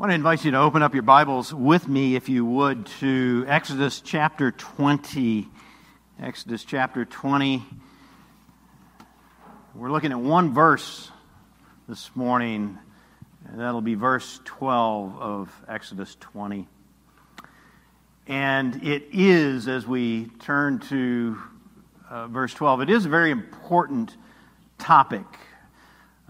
I want to invite you to open up your Bibles with me, if you would, to Exodus chapter 20. Exodus chapter 20. We're looking at one verse this morning, and that'll be verse 12 of Exodus 20. And it is, as we turn to uh, verse 12, it is a very important topic.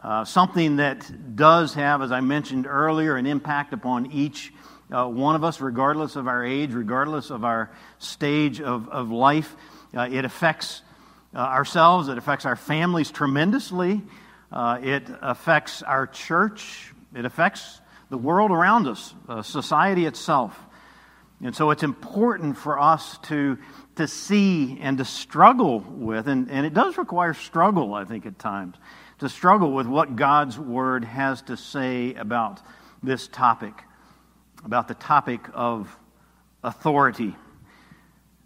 Uh, something that does have, as I mentioned earlier, an impact upon each uh, one of us, regardless of our age, regardless of our stage of, of life. Uh, it affects uh, ourselves, it affects our families tremendously, uh, it affects our church, it affects the world around us, society itself. And so it's important for us to, to see and to struggle with, and, and it does require struggle, I think, at times to struggle with what God's Word has to say about this topic, about the topic of authority.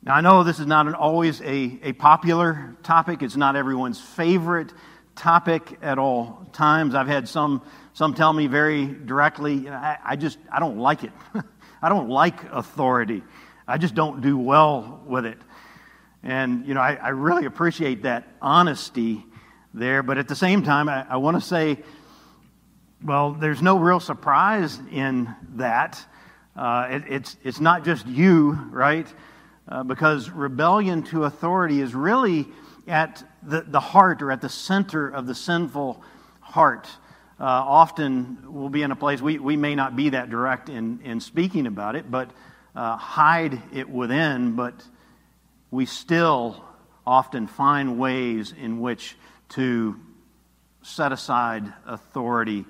Now, I know this is not an, always a, a popular topic, it's not everyone's favorite topic at all times. I've had some, some tell me very directly, I, I just I don't like it. I don't like authority. I just don't do well with it. And, you know, I, I really appreciate that honesty there. But at the same time, I, I want to say, well, there's no real surprise in that. Uh, it, it's, it's not just you, right? Uh, because rebellion to authority is really at the, the heart or at the center of the sinful heart. Uh, often we'll be in a place, we, we may not be that direct in, in speaking about it, but uh, hide it within, but we still often find ways in which to set aside authority.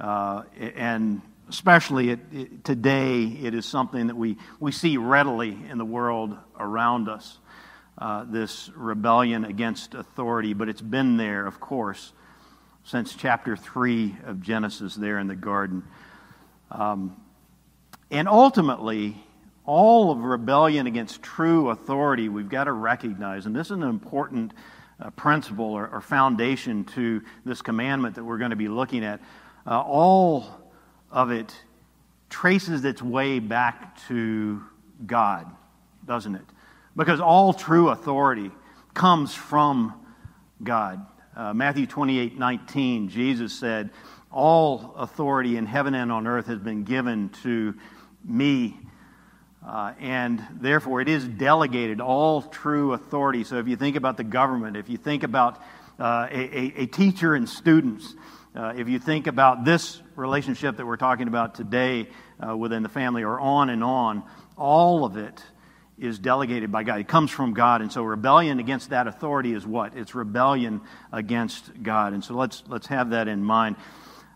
Uh, and especially it, it, today, it is something that we, we see readily in the world around us uh, this rebellion against authority. But it's been there, of course, since chapter 3 of Genesis, there in the garden. Um, and ultimately, all of rebellion against true authority, we've got to recognize, and this is an important uh, principle or, or, foundation to this commandment that we're going to be looking at, uh, all of it traces its way back to God, doesn't it? Because all true authority comes from God. Uh, Matthew 28 19, Jesus said, All authority in heaven and on earth has been given to me. Uh, and therefore, it is delegated, all true authority. So, if you think about the government, if you think about uh, a, a, teacher and students, uh, if you think about this relationship that we're talking about today uh, within the family, or on and on, all of it is delegated by God. It comes from God. And so, rebellion against that authority is what? It's rebellion against God. And so, let's, let's have that in mind.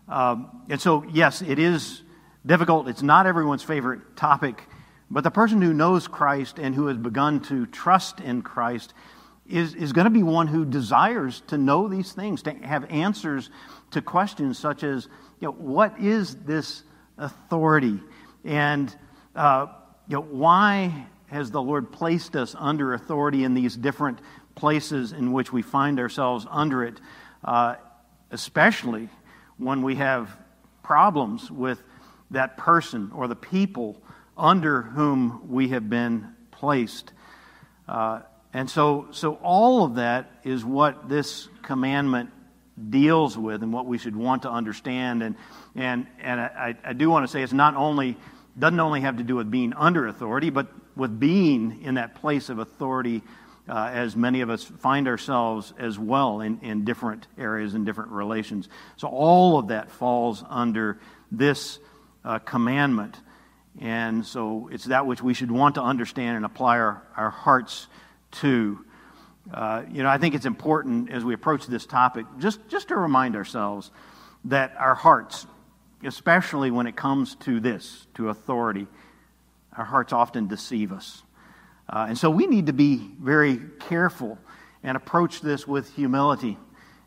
Um, and so, yes, it is difficult. It's not everyone's favorite topic. But the person who knows Christ and who has begun to trust in Christ is, is going to be one who desires to know these things, to have answers to questions such as, you know, what is this authority? And, uh, you know, why has the Lord placed us under authority in these different places in which we find ourselves under it, uh, especially when we have problems with that person or the people under whom we have been placed. Uh, and so, so all of that is what this commandment deals with and what we should want to understand. And, and, and I, I do want to say it's not only, doesn't only have to do with being under authority, but with being in that place of authority uh, as many of us find ourselves as well in, in different areas and different relations. So all of that falls under this uh, commandment. And so it's that which we should want to understand and apply our, our hearts to. Uh, you know, I think it's important as we approach this topic just, just to remind ourselves that our hearts, especially when it comes to this, to authority, our hearts often deceive us. Uh, and so we need to be very careful and approach this with humility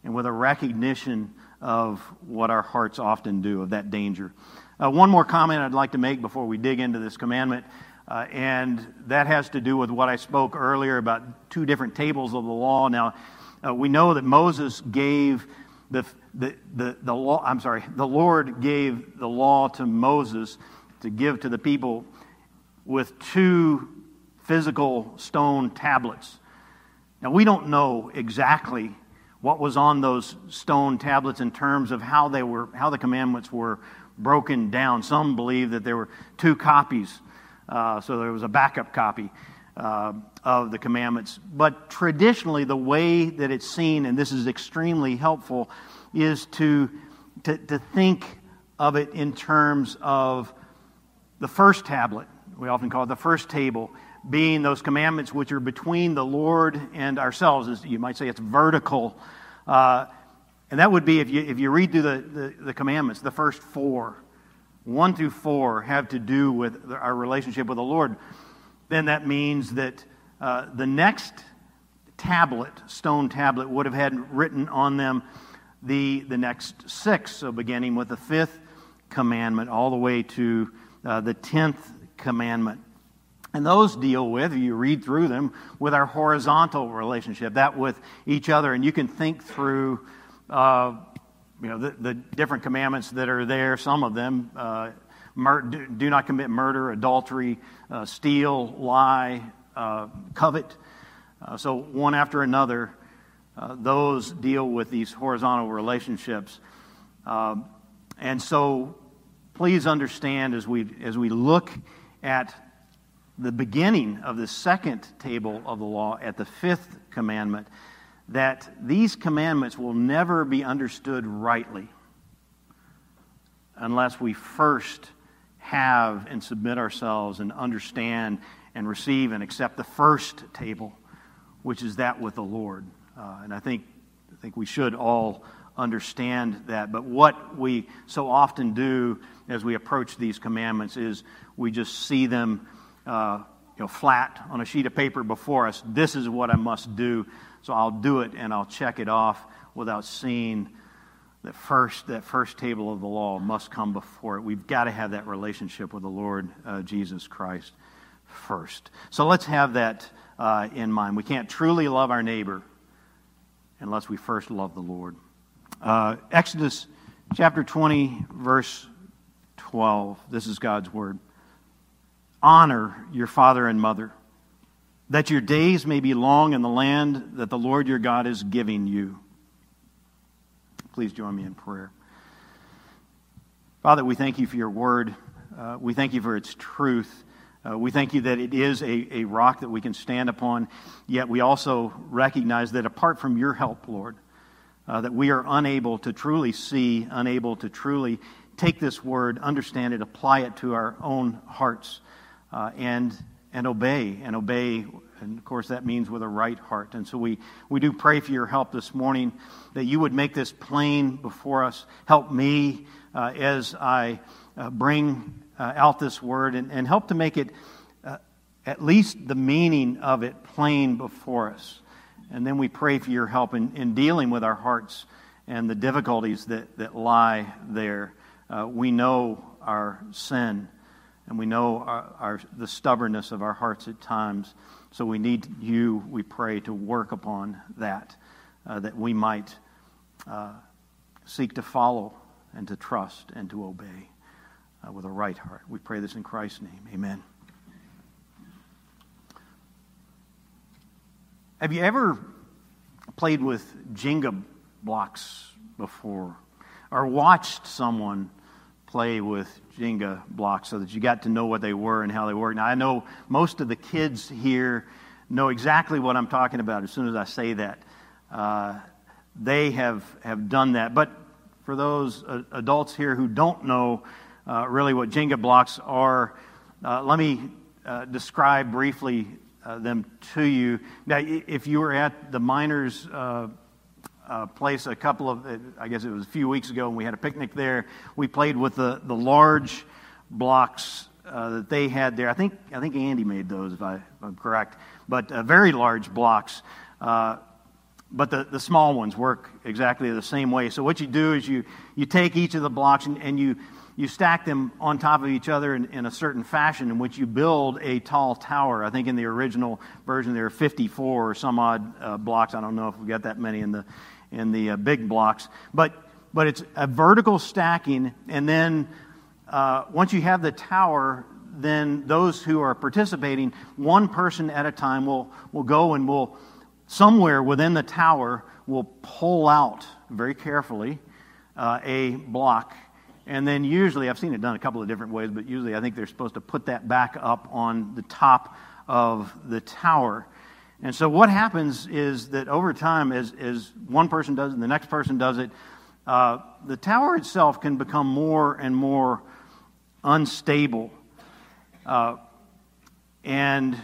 and with a recognition of what our hearts often do, of that danger. Uh, one more comment I'd like to make before we dig into this commandment, uh, and that has to do with what I spoke earlier about two different tables of the law. Now, uh, we know that Moses gave the the, the, the law, I'm sorry, the Lord gave the law to Moses to give to the people with two physical stone tablets. Now, we don't know exactly what was on those stone tablets in terms of how they were, how the commandments were broken down. Some believe that there were two copies, uh, so there was a backup copy uh, of the commandments. But traditionally, the way that it's seen, and this is extremely helpful, is to, to, to think of it in terms of the first tablet. We often call it the first table, being those commandments which are between the Lord and ourselves. You might say it's vertical. Uh, and that would be if you, if you read through the, the, the commandments, the first four, one through four, have to do with our relationship with the Lord. Then that means that uh, the next tablet, stone tablet, would have had written on them the, the next six. So beginning with the fifth commandment all the way to uh, the tenth commandment. And those deal with, if you read through them, with our horizontal relationship, that with each other. And you can think through, uh, you know, the, the, different commandments that are there. Some of them, uh, mur- do, do, not commit murder, adultery, uh, steal, lie, uh, covet. Uh, so one after another, uh, those deal with these horizontal relationships. Um, and so please understand as we, as we look at the beginning of the second table of the law, at the fifth commandment, that these commandments will never be understood rightly unless we first have and submit ourselves and understand and receive and accept the first table, which is that with the Lord. Uh, and I think, I think we should all understand that. But what we so often do as we approach these commandments is we just see them uh, you know, flat on a sheet of paper before us. This is what I must do. So I'll do it and I'll check it off without seeing that first that first table of the law must come before it. We've got to have that relationship with the Lord uh, Jesus Christ first. So let's have that uh, in mind. We can't truly love our neighbor unless we first love the Lord. Uh, Exodus chapter 20, verse 12. This is God's word. Honor your father and mother, that your days may be long in the land that the Lord your God is giving you. Please join me in prayer. Father, we thank you for your word. Uh, we thank you for its truth. Uh, we thank you that it is a, a rock that we can stand upon, yet we also recognize that apart from your help, Lord, uh, that we are unable to truly see, unable to truly take this word, understand it, apply it to our own hearts, uh, and, and obey. And obey, and of course, that means with a right heart. And so we, we do pray for your help this morning, that you would make this plain before us. Help me uh, as I uh, bring uh, out this word and, and help to make it uh, at least the meaning of it plain before us. And then we pray for your help in, in dealing with our hearts and the difficulties that, that lie there. Uh, we know our sin and we know our, our, the stubbornness of our hearts at times. So we need you, we pray, to work upon that, uh, that we might uh, seek to follow and to trust and to obey uh, with a right heart. We pray this in Christ's name. Amen. Have you ever played with Jenga blocks before or watched someone play with Jenga blocks so that you got to know what they were and how they work? Now, I know most of the kids here know exactly what I'm talking about as soon as I say that. Uh, they have, have done that. But for those uh, adults here who don't know uh, really what Jenga blocks are, uh, let me uh, describe briefly uh, them to you. Now, if you were at the miners' uh, place a couple of, I guess it was a few weeks ago, and we had a picnic there, we played with the, the large blocks uh, that they had there. I think, I think Andy made those, if, I, am correct, but uh, very large blocks. Uh, but the, the small ones work exactly the same way. So, what you do is you, you take each of the blocks and, and you you stack them on top of each other in, in, a certain fashion in which you build a tall tower. I think in the original version there are 54 or some odd uh, blocks. I don't know if we got that many in the in the uh, big blocks, but but it's a vertical stacking, and then uh, once you have the tower, then those who are participating, one person at a time, will, will go and will somewhere within the tower will pull out very carefully uh, a block. And then usually, I've seen it done a couple of different ways, but usually I think they're supposed to put that back up on the top of the tower. And so what happens is that over time, as, as one person does it and the next person does it, uh, the tower itself can become more and more unstable. Uh, and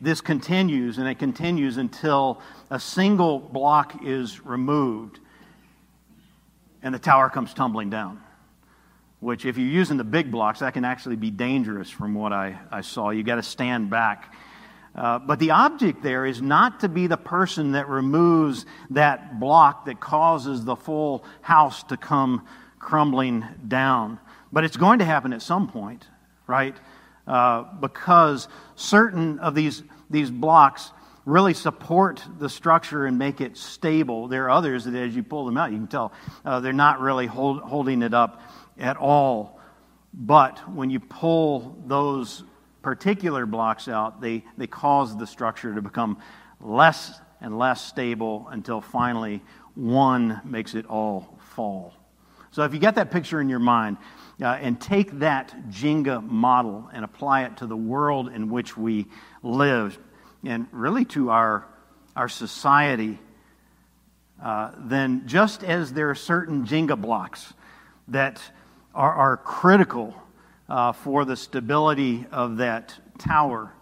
this continues, and it continues until a single block is removed and the tower comes tumbling down. Which, if you're using the big blocks, that can actually be dangerous from what I, I saw. You've got to stand back. Uh, but the object there is not to be the person that removes that block that causes the full house to come crumbling down. But it's going to happen at some point, right? Uh, because certain of these, these blocks really support the structure and make it stable. There are others that, as you pull them out, you can tell uh, they're not really hold, holding it up at all. But when you pull those particular blocks out, they, they cause the structure to become less and less stable until finally one makes it all fall. So if you get that picture in your mind, uh, and take that Jenga model and apply it to the world in which we live and really to our, our society, uh, then just as there are certain Jenga blocks that are, are critical uh, for the stability of that tower,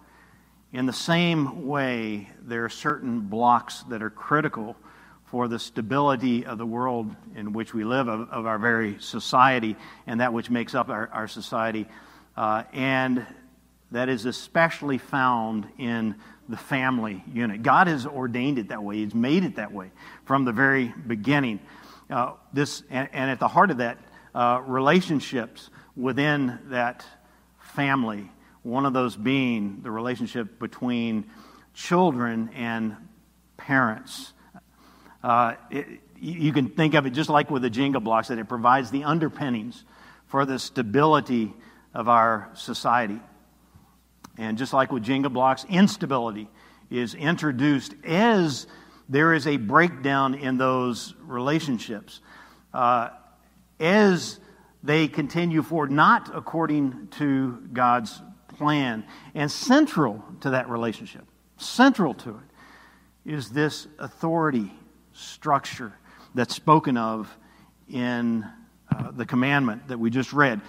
in the same way, there are certain blocks that are critical for the stability of the world in which we live, of, of our very society, and that which makes up our, our society. Uh, and that is especially found in the family unit. God has ordained it that way, He's made it that way from the very beginning. Uh, this, and, and, at the heart of that, uh, relationships within that family, one of those being the relationship between children and parents. Uh, it, you can think of it just like with the Jenga blocks, that it provides the underpinnings for the stability of our society. And just like with Jenga blocks, instability is introduced as there is a breakdown in those relationships. Uh, as they continue forward, not according to God's plan. And central to that relationship, central to it, is this authority structure that's spoken of in uh, the commandment that we just read.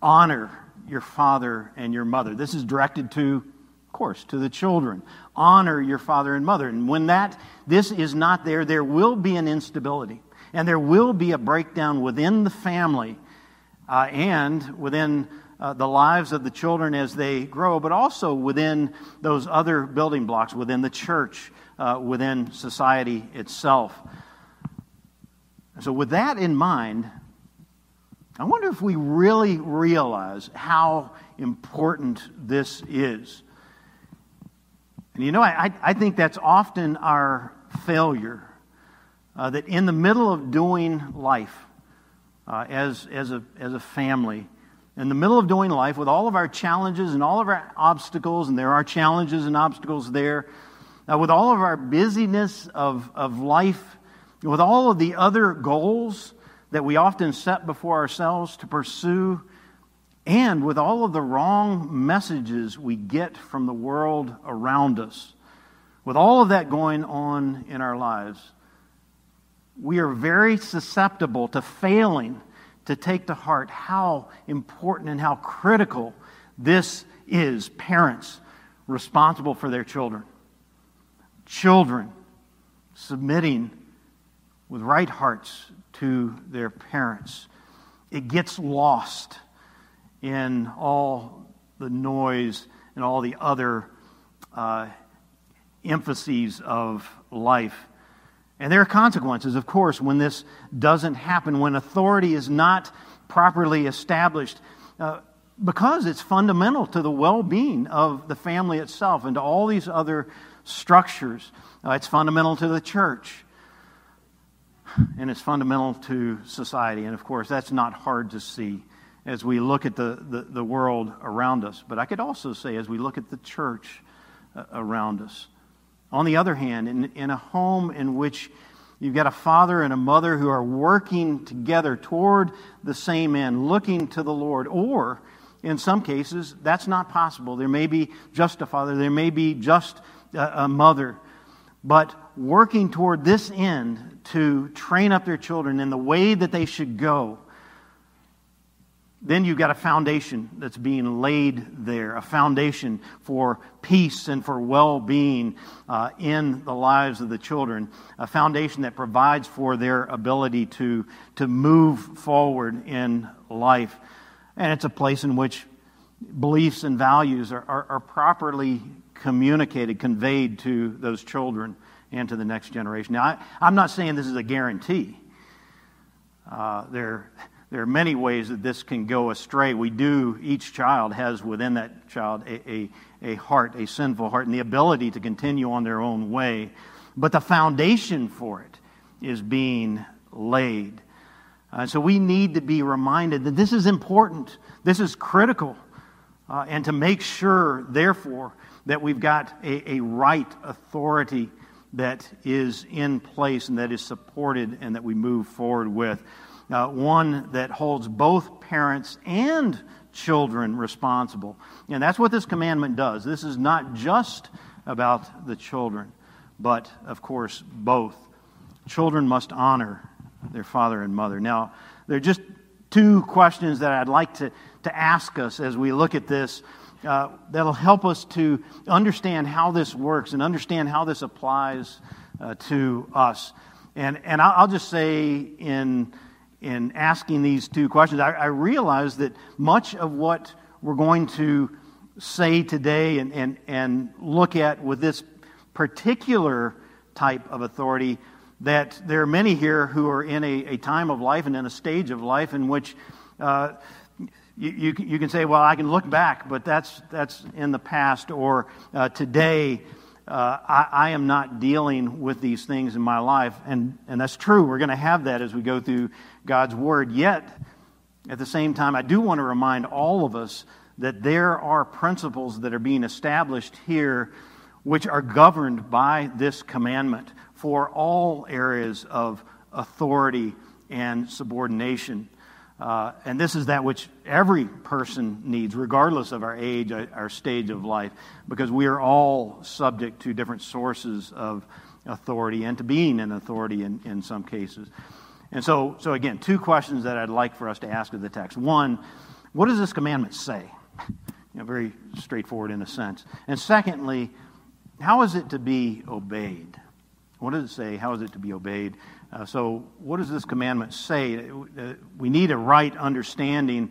Honor your father and your mother. This is directed to, of course, to the children. Honor your father and mother. And when that this is not there, there will be an instability. And there will be a breakdown within the family uh, and within uh, the lives of the children as they grow, but also within those other building blocks, within the church, uh, within society itself. So, with that in mind, I wonder if we really realize how important this is. And you know, I, I think that's often our failure. Uh, that in the middle of doing life uh, as, as, a, as a family, in the middle of doing life with all of our challenges and all of our obstacles, and there are challenges and obstacles there, uh, with all of our busyness of, of life, with all of the other goals that we often set before ourselves to pursue, and with all of the wrong messages we get from the world around us, with all of that going on in our lives, we are very susceptible to failing to take to heart how important and how critical this is. Parents responsible for their children, children submitting with right hearts to their parents. It gets lost in all the noise and all the other uh, emphases of life. And there are consequences, of course, when this doesn't happen, when authority is not properly established, uh, because it's fundamental to the well being of the family itself and to all these other structures. Uh, it's fundamental to the church. and it's fundamental to society. And of course, that's not hard to see as we look at the, the, the world around us. But I could also say, as we look at the church uh, around us. On the other hand, in, in a home in which you've got a father and a mother who are working together toward the same end, looking to the Lord, or in some cases, that's not possible. There may be just a father, there may be just a, a mother, but working toward this end to train up their children in the way that they should go then you've got a foundation that's being laid there, a foundation for peace and for well being uh, in the lives of the children, a foundation that provides for their ability to, to move forward in life. And it's a place in which beliefs and values are, are, are properly communicated, conveyed to those children and to the next generation. Now, I, am not saying this is a guarantee. Uh, there there are many ways that this can go astray. We do, each child has within that child a, a, a heart, a sinful heart, and the ability to continue on their own way. But the foundation for it is being laid. Uh, so we need to be reminded that this is important, this is critical, uh, and to make sure, therefore, that we've got a, a right authority that is in place and that is supported and that we move forward with uh, one that holds both parents and children responsible. And that's what this commandment does. This is not just about the children, but, of course, both. Children must honor their father and mother. Now, there are just two questions that I'd like to, to ask us as we look at this. Uh, that'll help us to understand how this works and understand how this applies uh, to us. And, and I'll just say in in asking these two questions, I, I realize that much of what we're going to say today and, and, and look at with this particular type of authority, that there are many here who are in a, a time of life and in a stage of life in which uh, you, you, you, can say, well, I can look back, but that's, that's in the past, or uh, today uh, I, I, am not dealing with these things in my life. And, and that's true. We're going to have that as we go through God's Word. Yet, at the same time, I do want to remind all of us that there are principles that are being established here which are governed by this commandment for all areas of authority and subordination. Uh, and this is that which every person needs, regardless of our age, uh, our stage of life, because we are all subject to different sources of authority and to being an authority in, in some cases. And so, so, again, two questions that I'd like for us to ask of the text. One, what does this commandment say? You know, very straightforward in a sense. And secondly, how is it to be obeyed? What does it say? How is it to be obeyed? Uh, so, what does this commandment say? Uh, we need a right understanding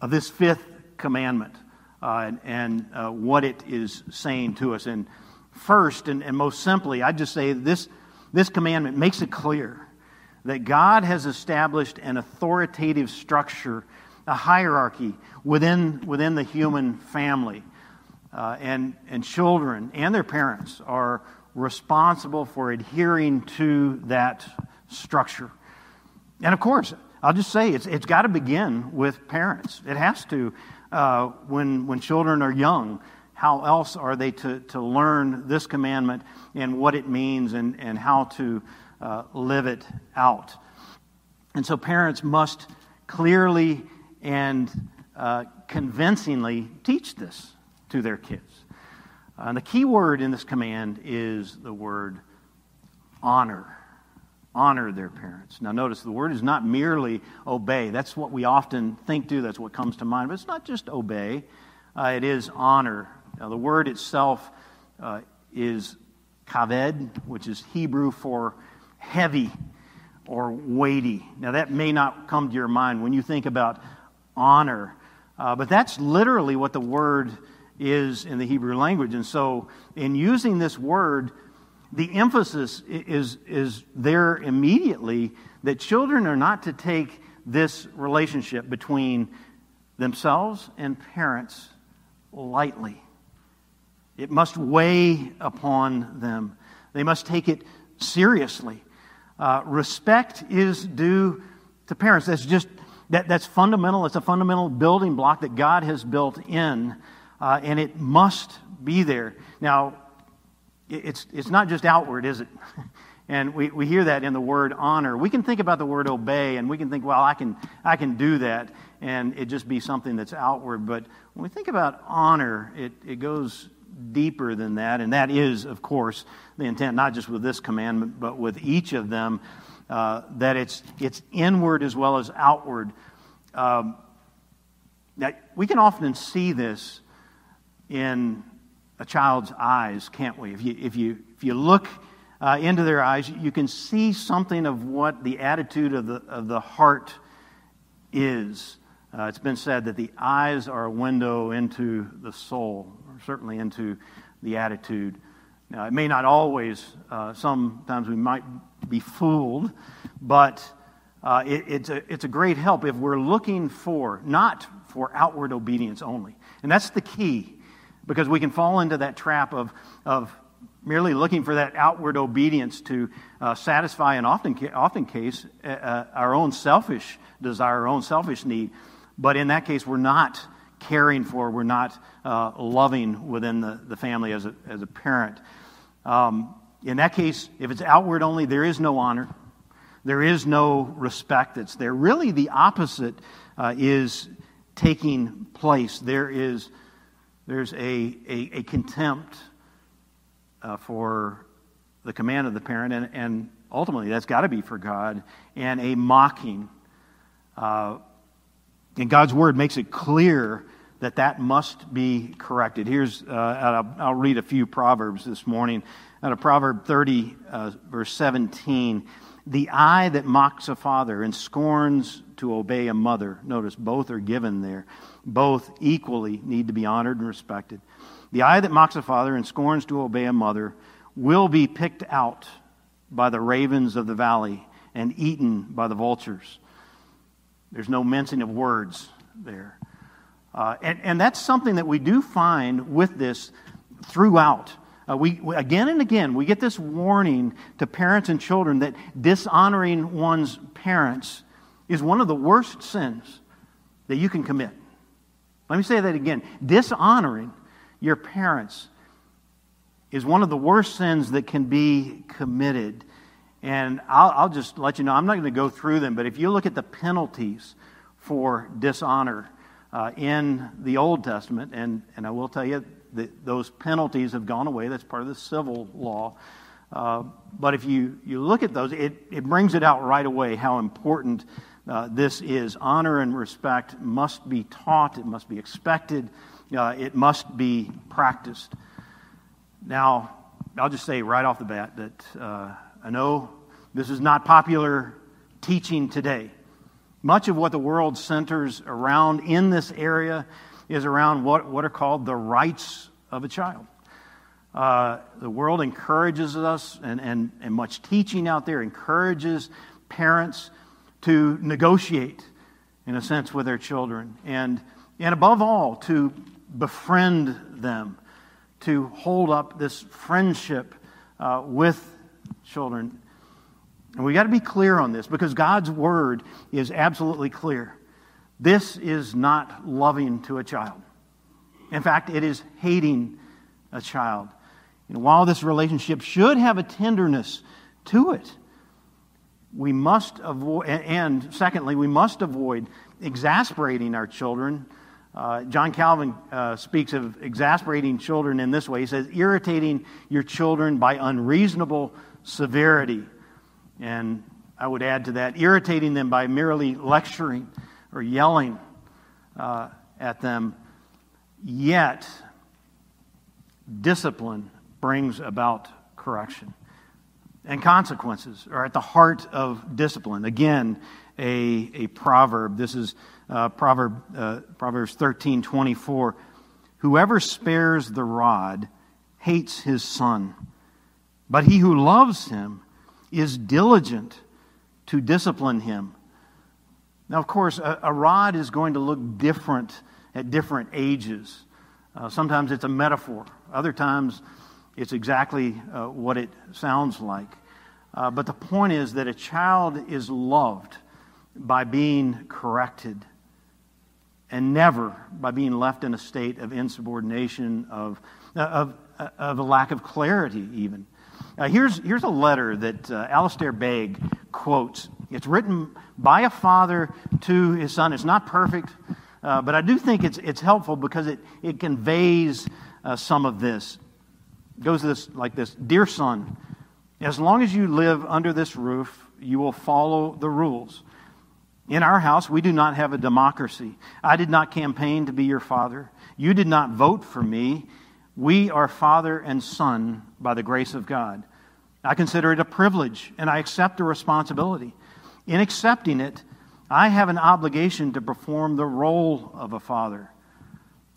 of this fifth commandment uh, and, and uh, what it is saying to us. And first and, and most simply, I just say this, this commandment makes it clear that God has established an authoritative structure, a hierarchy within, within the human family. Uh, and, and children and their parents are responsible for adhering to that structure. And of course, I'll just say it's, it's got to begin with parents. It has to uh, when, when children are young. How else are they to, to learn this commandment and what it means and, and how to uh, live it out? And so parents must clearly and uh, convincingly teach this to their kids. And the key word in this command is the word honor. Honor their parents. Now, notice the word is not merely obey. That's what we often think to, that's what comes to mind. But it's not just obey, uh, it is honor. Now, the word itself uh, is kaved, which is Hebrew for heavy or weighty. Now, that may not come to your mind when you think about honor, uh, but that's literally what the word is in the Hebrew language. And so, in using this word, the emphasis is, is there immediately that children are not to take this relationship between themselves and parents lightly. It must weigh upon them. They must take it seriously. Uh, respect is due to parents. That's just that, that's fundamental. It's a fundamental building block that God has built in, uh, and it must be there. Now, it's, it's not just outward, is it? And we, we hear that in the word honor. We can think about the word obey, and we can think, well, I can, I can do that, and it just be something that's outward. But when we think about honor, it, it goes deeper than that, and that is, of course, the intent, not just with this commandment, but with each of them, uh, that it's, it's inward as well as outward. Um, that we can often see this in a child's eyes, can't we? If you, if you, if you look uh, into their eyes, you can see something of what the attitude of the, of the heart is. Uh, it's been said that the eyes are a window into the soul, or certainly into the attitude. Now, it may not always, uh, sometimes we might be fooled, but uh, it, it's, a, it's a great help if we're looking for, not for outward obedience only. And that's the key, because we can fall into that trap of, of merely looking for that outward obedience to uh, satisfy, in often, often case, uh, uh, our own selfish desire, our own selfish need. But in that case, we're not caring for, we're not uh, loving within the, the family as a, as a parent. Um, in that case, if it's outward only, there is no honor. There is no respect that's there. Really, the opposite uh, is taking place. There is there's a, a, a contempt uh, for the command of the parent, and, and ultimately that's got to be for God, and a mocking. Uh, and God's word makes it clear that that must be corrected. Here's, uh, I'll, I'll, read a few Proverbs this morning. Out of Proverb 30, uh, verse 17, the eye that mocks a father and scorns to obey a mother, notice both are given there, both equally need to be honored and respected. The eye that mocks a father and scorns to obey a mother will be picked out by the ravens of the valley and eaten by the vultures. There's no mincing of words there. Uh, and, and that's something that we do find with this throughout. Uh, we, again and again, we get this warning to parents and children that dishonoring one's parents is one of the worst sins that you can commit. Let me say that again. Dishonoring your parents is one of the worst sins that can be committed. And I'll, I'll just let you know, I'm not going to go through them, but if you look at the penalties for dishonor uh, in the Old Testament, and, and I will tell you those penalties have gone away, that's part of the civil law. Uh, but if you, you look at those, it, it brings it out right away how important uh, this is. Honor and respect must be taught, it must be expected, uh, it must be practiced. Now, I'll just say right off the bat that uh, I know this is not popular teaching today. Much of what the world centers around in this area is around what, what are called the rights of a child. Uh, the world encourages us, and, and, and much teaching out there encourages parents to negotiate, in a sense, with their children. And, and above all, to befriend them, to hold up this friendship uh, with children. And we got to be clear on this because God's word is absolutely clear. This is not loving to a child. In fact, it is hating a child. And while this relationship should have a tenderness to it, we must avoid, and secondly, we must avoid exasperating our children uh, John Calvin uh, speaks of exasperating children in this way. He says, irritating your children by unreasonable severity. And I would add to that, irritating them by merely lecturing or yelling uh, at them. Yet, discipline brings about correction. And consequences are at the heart of discipline. Again, a, a proverb. This is uh, Proverb, uh, Proverbs 13 24. Whoever spares the rod hates his son, but he who loves him is diligent to discipline him. Now, of course, a, a rod is going to look different at different ages. Uh, sometimes it's a metaphor, other times it's exactly uh, what it sounds like. Uh, but the point is that a child is loved by being corrected and never by being left in a state of insubordination, of, of, of a lack of clarity, even. Uh, here's, here's a letter that uh, Alistair Begg quotes. It's written by a father to his son. It's not perfect, uh, but I do think it's, it's helpful because it, it conveys uh, some of this. It goes this, like this Dear son, as long as you live under this roof, you will follow the rules. In our house, we do not have a democracy. I did not campaign to be your father. You did not vote for me. We are father and son by the grace of God. I consider it a privilege and I accept the responsibility. In accepting it, I have an obligation to perform the role of a father.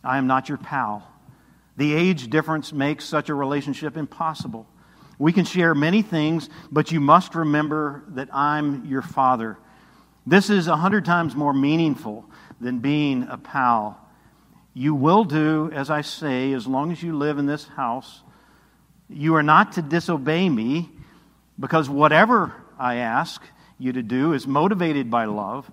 I am not your pal. The age difference makes such a relationship impossible. We can share many things, but you must remember that I'm your father. This is a hundred times more meaningful than being a pal. You will do as I say as long as you live in this house. You are not to disobey me because whatever I ask you to do is motivated by love.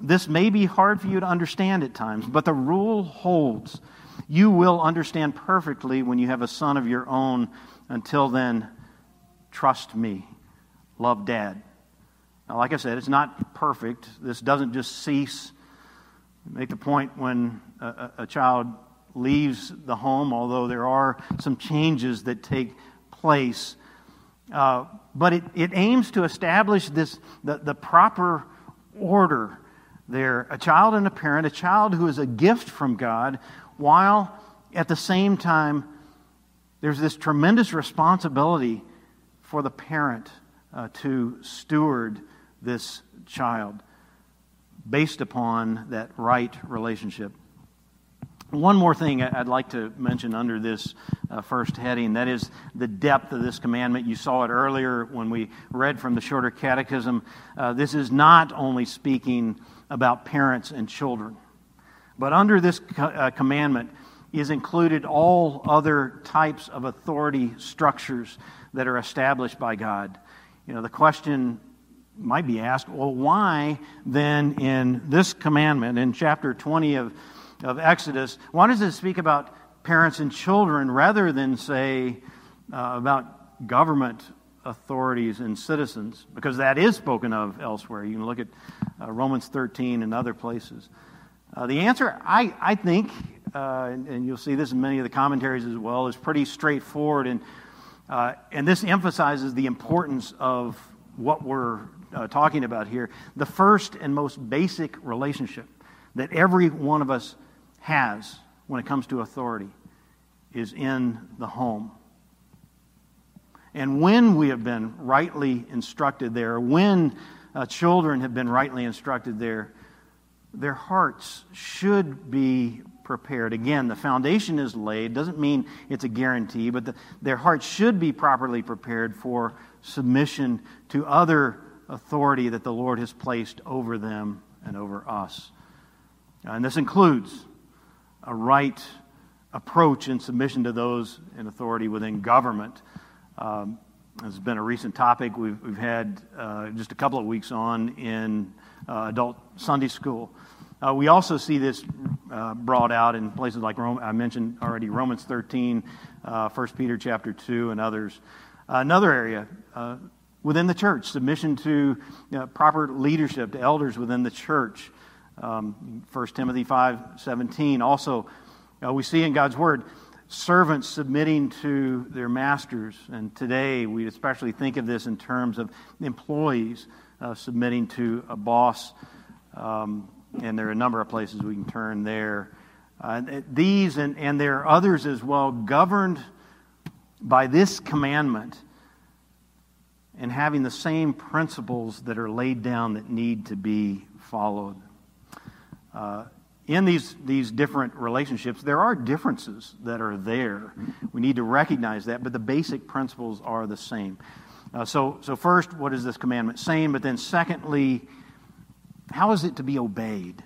This may be hard for you to understand at times, but the rule holds. You will understand perfectly when you have a son of your own until then, trust me. Love dad. Now, like I said, it's not perfect. This doesn't just cease. Make the point when a, a child leaves the home, although there are some changes that take place. Uh, but it, it aims to establish this the, the proper order there a child and a parent, a child who is a gift from God, while at the same time there's this tremendous responsibility for the parent uh, to steward this child based upon that right relationship. One more thing I'd like to mention under this uh, first heading that is the depth of this commandment. You saw it earlier when we read from the shorter catechism. Uh, this is not only speaking about parents and children, but under this co- uh, commandment, is included all other types of authority structures that are established by God. You know, the question might be asked well, why then in this commandment, in chapter 20 of, of Exodus, why does it speak about parents and children rather than say uh, about government authorities and citizens? Because that is spoken of elsewhere. You can look at uh, Romans 13 and other places. Uh, the answer, I, I think, uh, and, and, you'll see this in many of the commentaries as well, is pretty straightforward. And, uh, and this emphasizes the importance of what we're uh, talking about here. The first and most basic relationship that every one of us has when it comes to authority is in the home. And when we have been rightly instructed there, when uh, children have been rightly instructed there, their hearts should be prepared. Again, the foundation is laid. Doesn't mean it's a guarantee, but the, their hearts should be properly prepared for submission to other authority that the Lord has placed over them and over us. And this includes a right approach in submission to those in authority within government. Um, has been a recent topic we've, we've had uh, just a couple of weeks on in uh, adult Sunday school. Uh, we also see this uh, brought out in places like Rome, I mentioned already Romans 13, uh, 1 Peter chapter 2, and others. another area uh, within the church, submission to proper leadership, to elders within the church. Um, 1 Timothy 5 17. Also, uh, we see in God's Word servants submitting to their masters. And today, we especially think of this in terms of employees uh, submitting to a boss. Um, and there are a number of places we can turn there. Uh, these and, and there are others as well, governed by this commandment and having the same principles that are laid down that need to be followed. Uh, in these, these different relationships, there are differences that are there. We need to recognize that, but the basic principles are the same. Uh, so, so, first, what is this commandment saying? But then, secondly, how is it to be obeyed?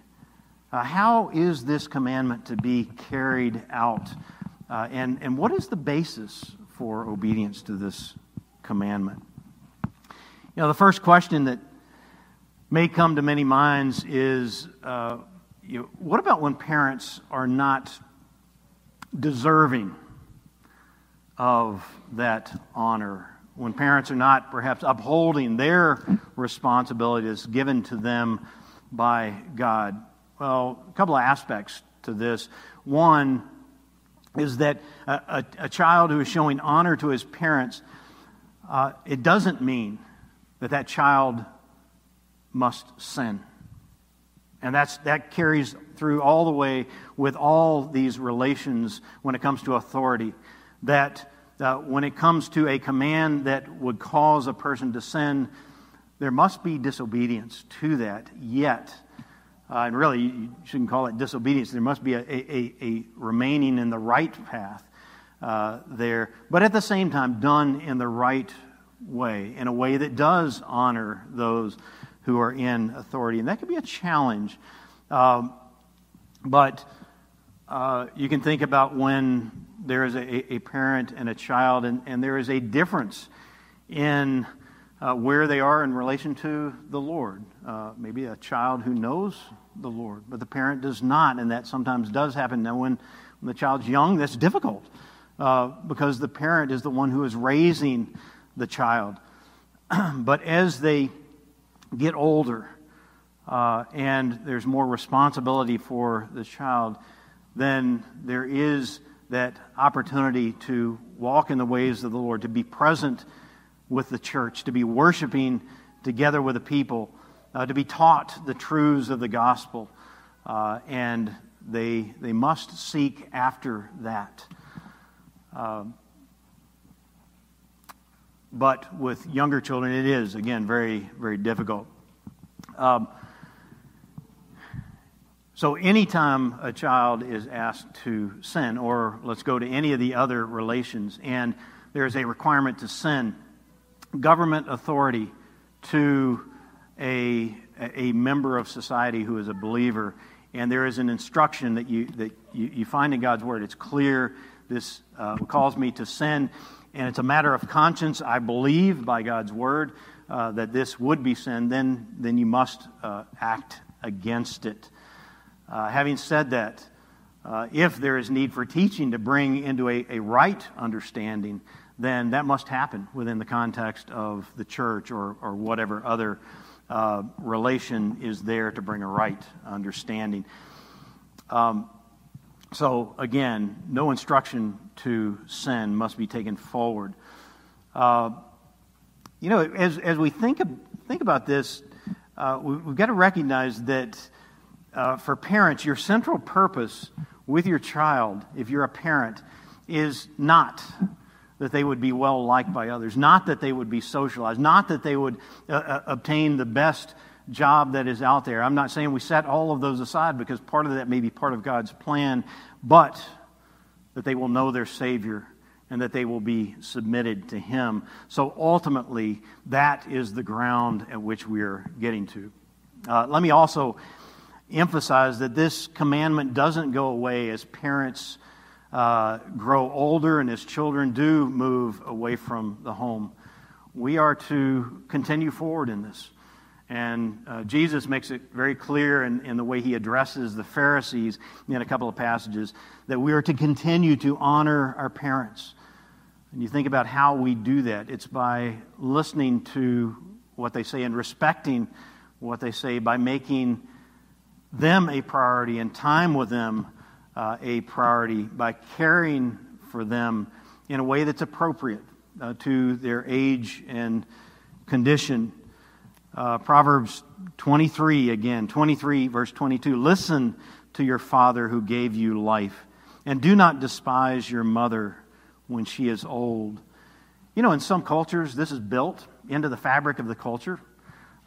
Uh, how is this commandment to be carried out? Uh, and, and what is the basis for obedience to this commandment? You know, the first question that may come to many minds is uh, you know, what about when parents are not deserving of that honor? When parents are not perhaps upholding their responsibilities given to them by God? Well, a couple of aspects to this. One is that a, a, a child who is showing honor to his parents, uh, it doesn't mean that that child must sin. And that's, that carries through all the way with all these relations when it comes to authority. That uh, when it comes to a command that would cause a person to sin, there must be disobedience to that. Yet, uh, and really, you shouldn't call it disobedience, there must be a, a, a remaining in the right path uh, there, but at the same time, done in the right way, in a way that does honor those who are in authority. And that can be a challenge. Um, but uh, you can think about when there is a, a parent and a child, and, and, there is a difference in uh, where they are in relation to the Lord. Uh, maybe a child who knows the Lord, but the parent does not, and that sometimes does happen. Now, when, when the child's young, that's difficult uh, because the parent is the one who is raising the child. but as they get older uh, and there's more responsibility for the child, then there is that opportunity to walk in the ways of the Lord, to be present with the church, to be worshiping together with the people, uh, to be taught the truths of the gospel. Uh, and they, they must seek after that. Um, but with younger children, it is, again, very, very difficult. Um, so, anytime a child is asked to sin, or let's go to any of the other relations, and there's a requirement to sin, government authority to a, a member of society who is a believer, and there is an instruction that you, that you, you find in God's Word. It's clear. This uh, calls me to sin and it's a matter of conscience, I believe by God's word uh, that this would be sin, then, then you must uh, act against it. Uh, having said that, uh, if there is need for teaching to bring into a, a right understanding, then that must happen within the context of the church or, or whatever other uh, relation is there to bring a right understanding. Um, so, again, no instruction to sin must be taken forward. Uh, you know, as, as we think, of, think about this, uh, we, have got to recognize that uh, for parents, your central purpose with your child, if you're a parent, is not that they would be well liked by others, not that they would be socialized, not that they would uh, uh, obtain the best job that is out there. I'm not saying we set all of those aside because part of that may be part of God's plan, but that they will know their Savior and that they will be submitted to Him. So ultimately, that is the ground at which we are getting to. Uh, let me also emphasize that this commandment doesn't go away as parents uh, grow older and as children do move away from the home. We are to continue forward in this. And uh, Jesus makes it very clear in, in the way he addresses the Pharisees in a couple of passages that we are to continue to honor our parents. And you think about how we do that, it's by listening to what they say and respecting what they say, by making them a priority and time with them uh, a priority, by caring for them in a way that's appropriate uh, to their age and condition. Uh, Proverbs 23 again, 23, verse 22. Listen to your father who gave you life, and do not despise your mother when she is old. You know, in some cultures, this is built into the fabric of the culture,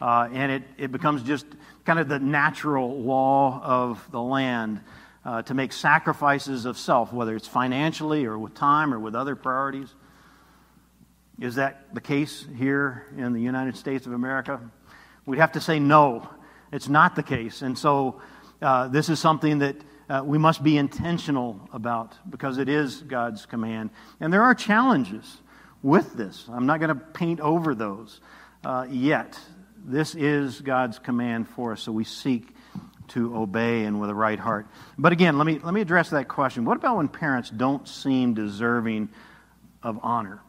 uh, and it, it becomes just kind of the natural law of the land uh, to make sacrifices of self, whether it's financially or with time or with other priorities. Is that the case here in the United States of America? We'd have to say no, it's not the case. And so uh, this is something that uh, we must be intentional about because it is God's command. And there are challenges with this. I'm not going to paint over those. uh, yet. This is God's command for us, so we seek to obey and with a right heart. But again, let me, let me address that question. What about when parents don't seem deserving of honor?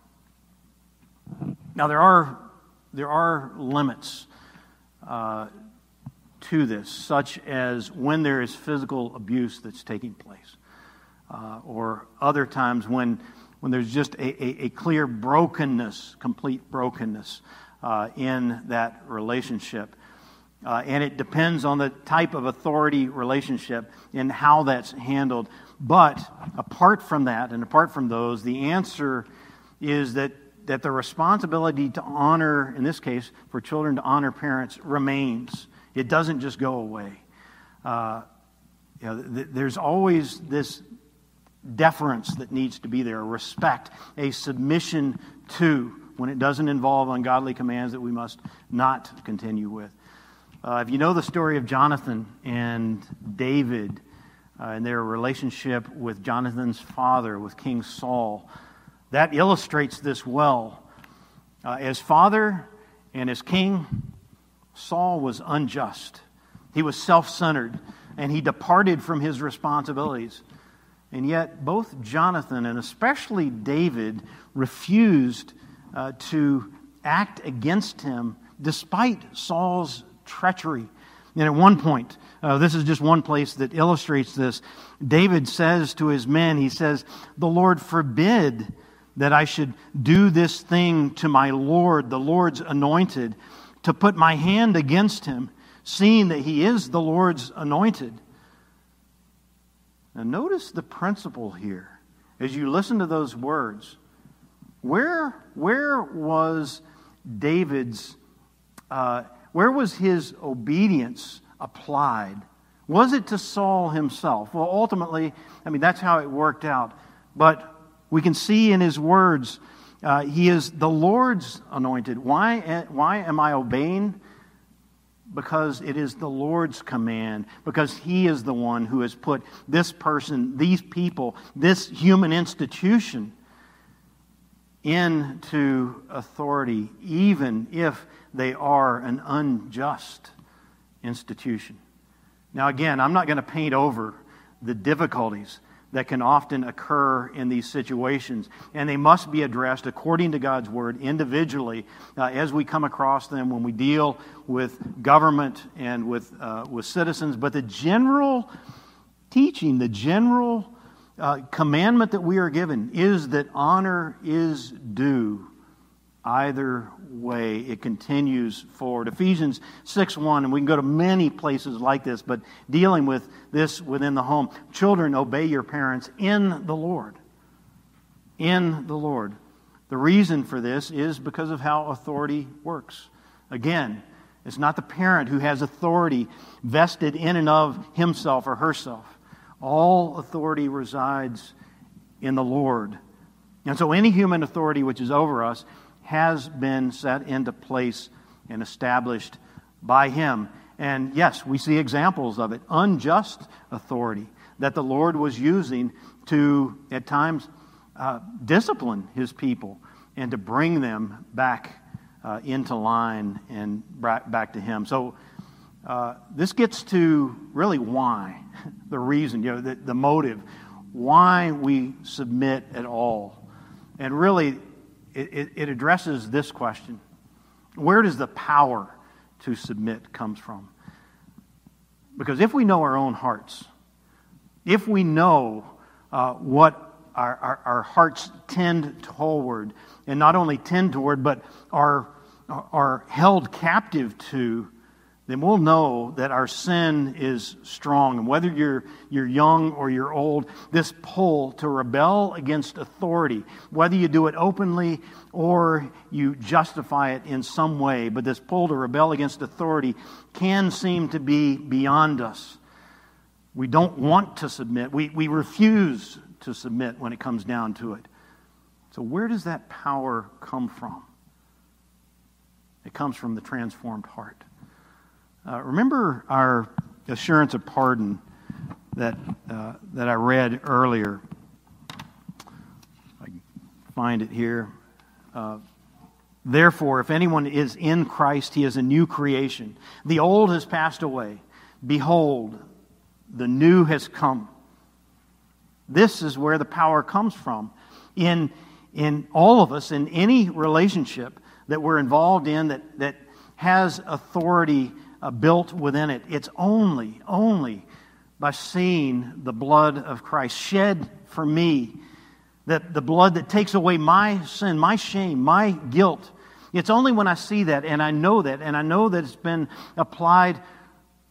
Now, there are, there are limits uh, to this, such as when there is physical abuse that's taking place, uh, or other times when, when there's just a, a, a clear brokenness, complete brokenness uh, in that relationship. Uh, and it depends on the type of authority relationship and how that's handled. But apart from that, and apart from those, the answer is that, that the responsibility to honor, in this case, for children to honor parents, remains. It doesn't just go away. Uh, you know, th- there's always this deference that needs to be there, a respect, a submission to, when it doesn't involve ungodly commands that we must not continue with. Uh, if you know the story of Jonathan and David uh, and their relationship with Jonathan's father, with King Saul, that illustrates this well. Uh, as father and as king, Saul was unjust. He was self centered and he departed from his responsibilities. And yet, both Jonathan and especially David refused uh, to act against him despite Saul's treachery. And at one point, uh, this is just one place that illustrates this. David says to his men, he says, The Lord forbid that I should do this thing to my Lord, the Lord's anointed, to put my hand against him, seeing that he is the Lord's anointed. Now, notice the principle here as you listen to those words. Where, where was David's uh, where was his obedience applied? Was it to Saul himself? Well, ultimately, I mean, that's how it worked out. But we can see in his words, uh, he is the Lord's anointed. Why, why am I obeying? Because it is the Lord's command, because he is the one who has put this person, these people, this human institution into authority, even if they are an unjust institution. Now, again, I'm not going to paint over the difficulties that can often occur in these situations, and they must be addressed according to God's word individually uh, as we come across them when we deal with government and with, uh, with citizens. But the general teaching, the general uh, commandment that we are given is that honor is due either way. It continues forward. Ephesians 6 1, and we can go to many places like this, but dealing with this within the home. Children, obey your parents in the Lord. In the Lord. The reason for this is because of how authority works. Again, it's not the parent who has authority vested in and of himself or herself. All authority resides in the Lord. And so any human authority which is over us has been set into place and established by Him. And yes, we see examples of it unjust authority that the Lord was using to, at times, uh, discipline His people and to bring them back uh, into line and back to Him. So, uh, this gets to really why, the reason, you know, the, the motive, why we submit at all. And really, it, it addresses this question Where does the power to submit comes from? Because if we know our own hearts, if we know uh, what our, our, our, hearts tend toward, and not only tend toward, but are, are held captive to, then we'll know that our sin is strong. And whether you're, you're young or you're old, this pull to rebel against authority, whether you do it openly or you justify it in some way, but this pull to rebel against authority can seem to be beyond us. We don't want to submit, we, we refuse to submit when it comes down to it. So, where does that power come from? It comes from the transformed heart. Uh, remember our assurance of pardon that, uh, that I read earlier. I find it here. Uh, Therefore, if anyone is in Christ, he is a new creation. The old has passed away. Behold, the new has come. This is where the power comes from. In, in all of us, in any relationship that we're involved in that, that has authority uh, built within it, it's only, only by seeing the blood of Christ shed for me that the blood that takes away my sin, my shame, my guilt. It's only when I see that and I know that, and I know that it's been applied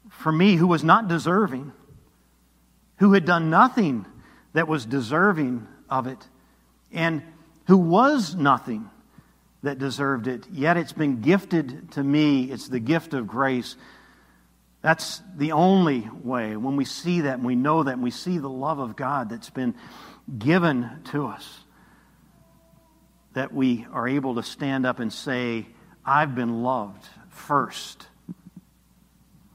for me who was not deserving, who had done nothing that was deserving of it, and who was nothing that deserved it, yet it's been gifted to me. It's the gift of grace. That's the only way. When we see that and we know that and we see the love of God that's been given to us that we are able to stand up and say, I've been loved first.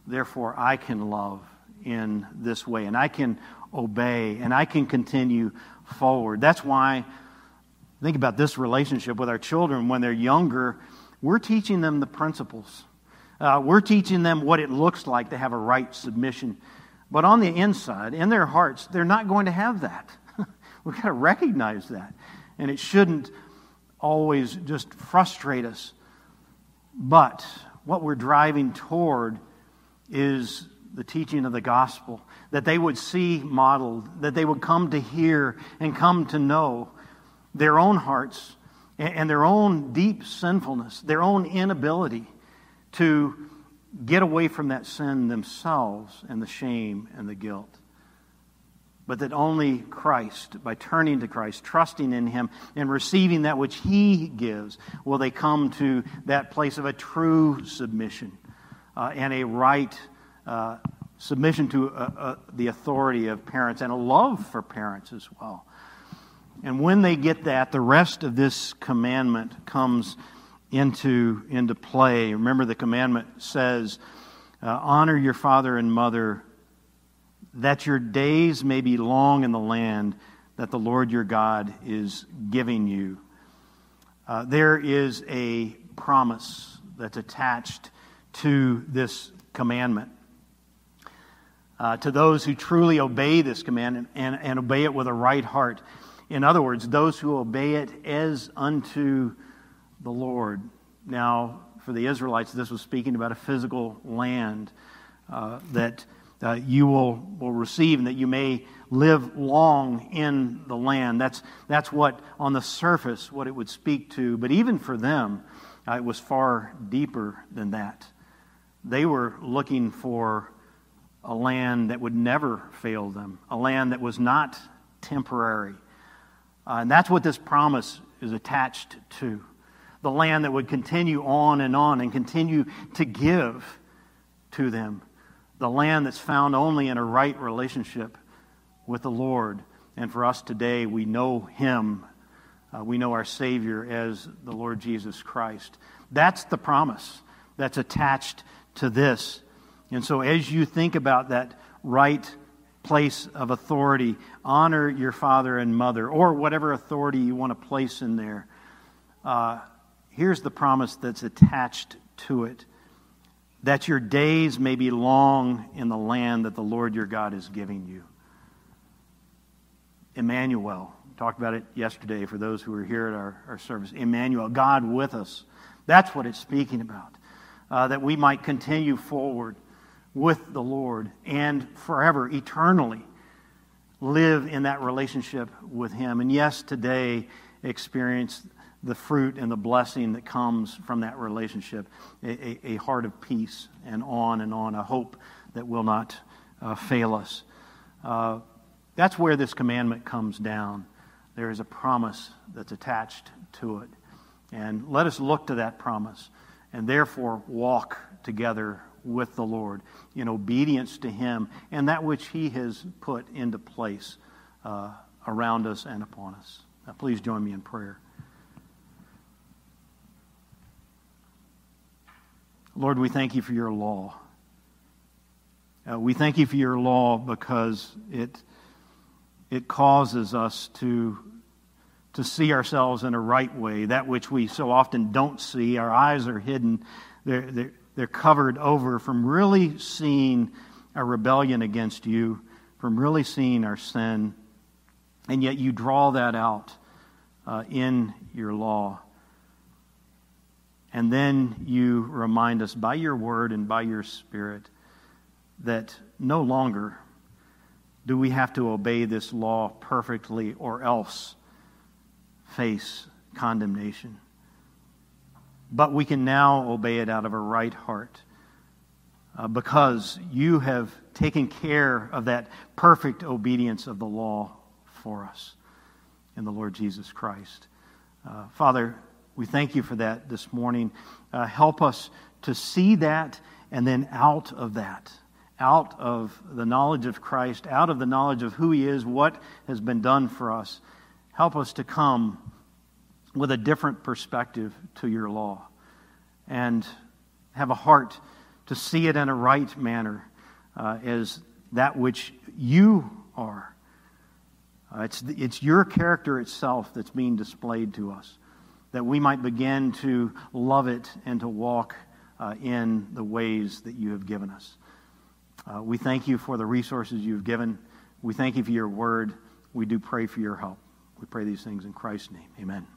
Therefore, I can love in this way, and I can obey, and I can continue forward. That's why, think about this relationship with our children when they're younger. We're teaching them the principles. Uh, we're teaching them what it looks like to have a right submission. But on the inside, in their hearts, they're not going to have that. We've got to recognize that. And it shouldn't always just frustrate us. But what we're driving toward is the teaching of the gospel, that they would see modeled, that they would come to hear and come to know their own hearts and their own deep sinfulness, their own inability to get away from that sin themselves and the shame and the guilt but that only Christ, by turning to Christ, trusting in Him, and receiving that which He gives, will they come to that place of a true submission uh, and a right uh, submission to uh, uh the authority of parents and a love for parents as well. And when they get that, the rest of this commandment comes into, into play. Remember, the commandment says, uh, Honor your father and mother that your days may be long in the land that the Lord your God is giving you. Uh, there is a promise that's attached to this commandment. Uh, to those who truly obey this command and, and obey it with a right heart. In other words, those who obey it as unto the Lord. Now, for the Israelites, this was speaking about a physical land uh, that uh, you will, will receive and that you may live long in the land. That's, that's what, on the surface, what it would speak to. But even for them, uh, it was far deeper than that. They were looking for a land that would never fail them, a land that was not temporary. Uh, and that's what this promise is attached to. The land that would continue on and on and continue to give to them the land that's found only in a right relationship with the Lord. And for us today, we know Him. Uh, we know our Savior as the Lord Jesus Christ. That's the promise that's attached to this. And so, as you think about that right place of authority, honor your father and mother, or whatever authority you want to place in there. Uh, here's the promise that's attached to it that your days may be long in the land that the Lord your God is giving you. Emmanuel. Talked about it yesterday for those who were here at our, our service. Emmanuel, God with us. That's what it's speaking about. Uh, that we might continue forward with the Lord and forever, eternally, live in that relationship with Him. And yes, today experience the fruit and the blessing that comes from that relationship a, a, a heart of peace, and on and on, a hope that will not uh, fail us. Uh, that's where this commandment comes down. There is a promise that's attached to it. And let us look to that promise and therefore walk together with the Lord in obedience to Him and that which He has put into place uh, around us and upon us. Now, please join me in prayer. Lord, we thank you for your law. Uh, we thank you for your law because it, it causes us to, to see ourselves in a right way, that which we so often don't see. Our eyes are hidden, they're, they're, they're covered over from really seeing our rebellion against you, from really seeing our sin. And yet you draw that out uh, in your law. And then you remind us by your word and by your spirit that no longer do we have to obey this law perfectly or else face condemnation. But we can now obey it out of a right heart uh, because you have taken care of that perfect obedience of the law for us in the Lord Jesus Christ. Uh, Father, we thank you for that this morning. Uh, help us to see that and then out of that out of the knowledge of Christ, out of the knowledge of who He is, what has been done for us. Help us to come with a different perspective to your law and have a heart to see it in a right manner uh, as that which you are. Uh, it's, it's your character itself that's being displayed to us, that we might begin to love it and to walk uh, in the ways that you have given us. Uh, we thank you for the resources you've given. We thank you for your word. We do pray for your help. We pray these things in Christ's name. Amen.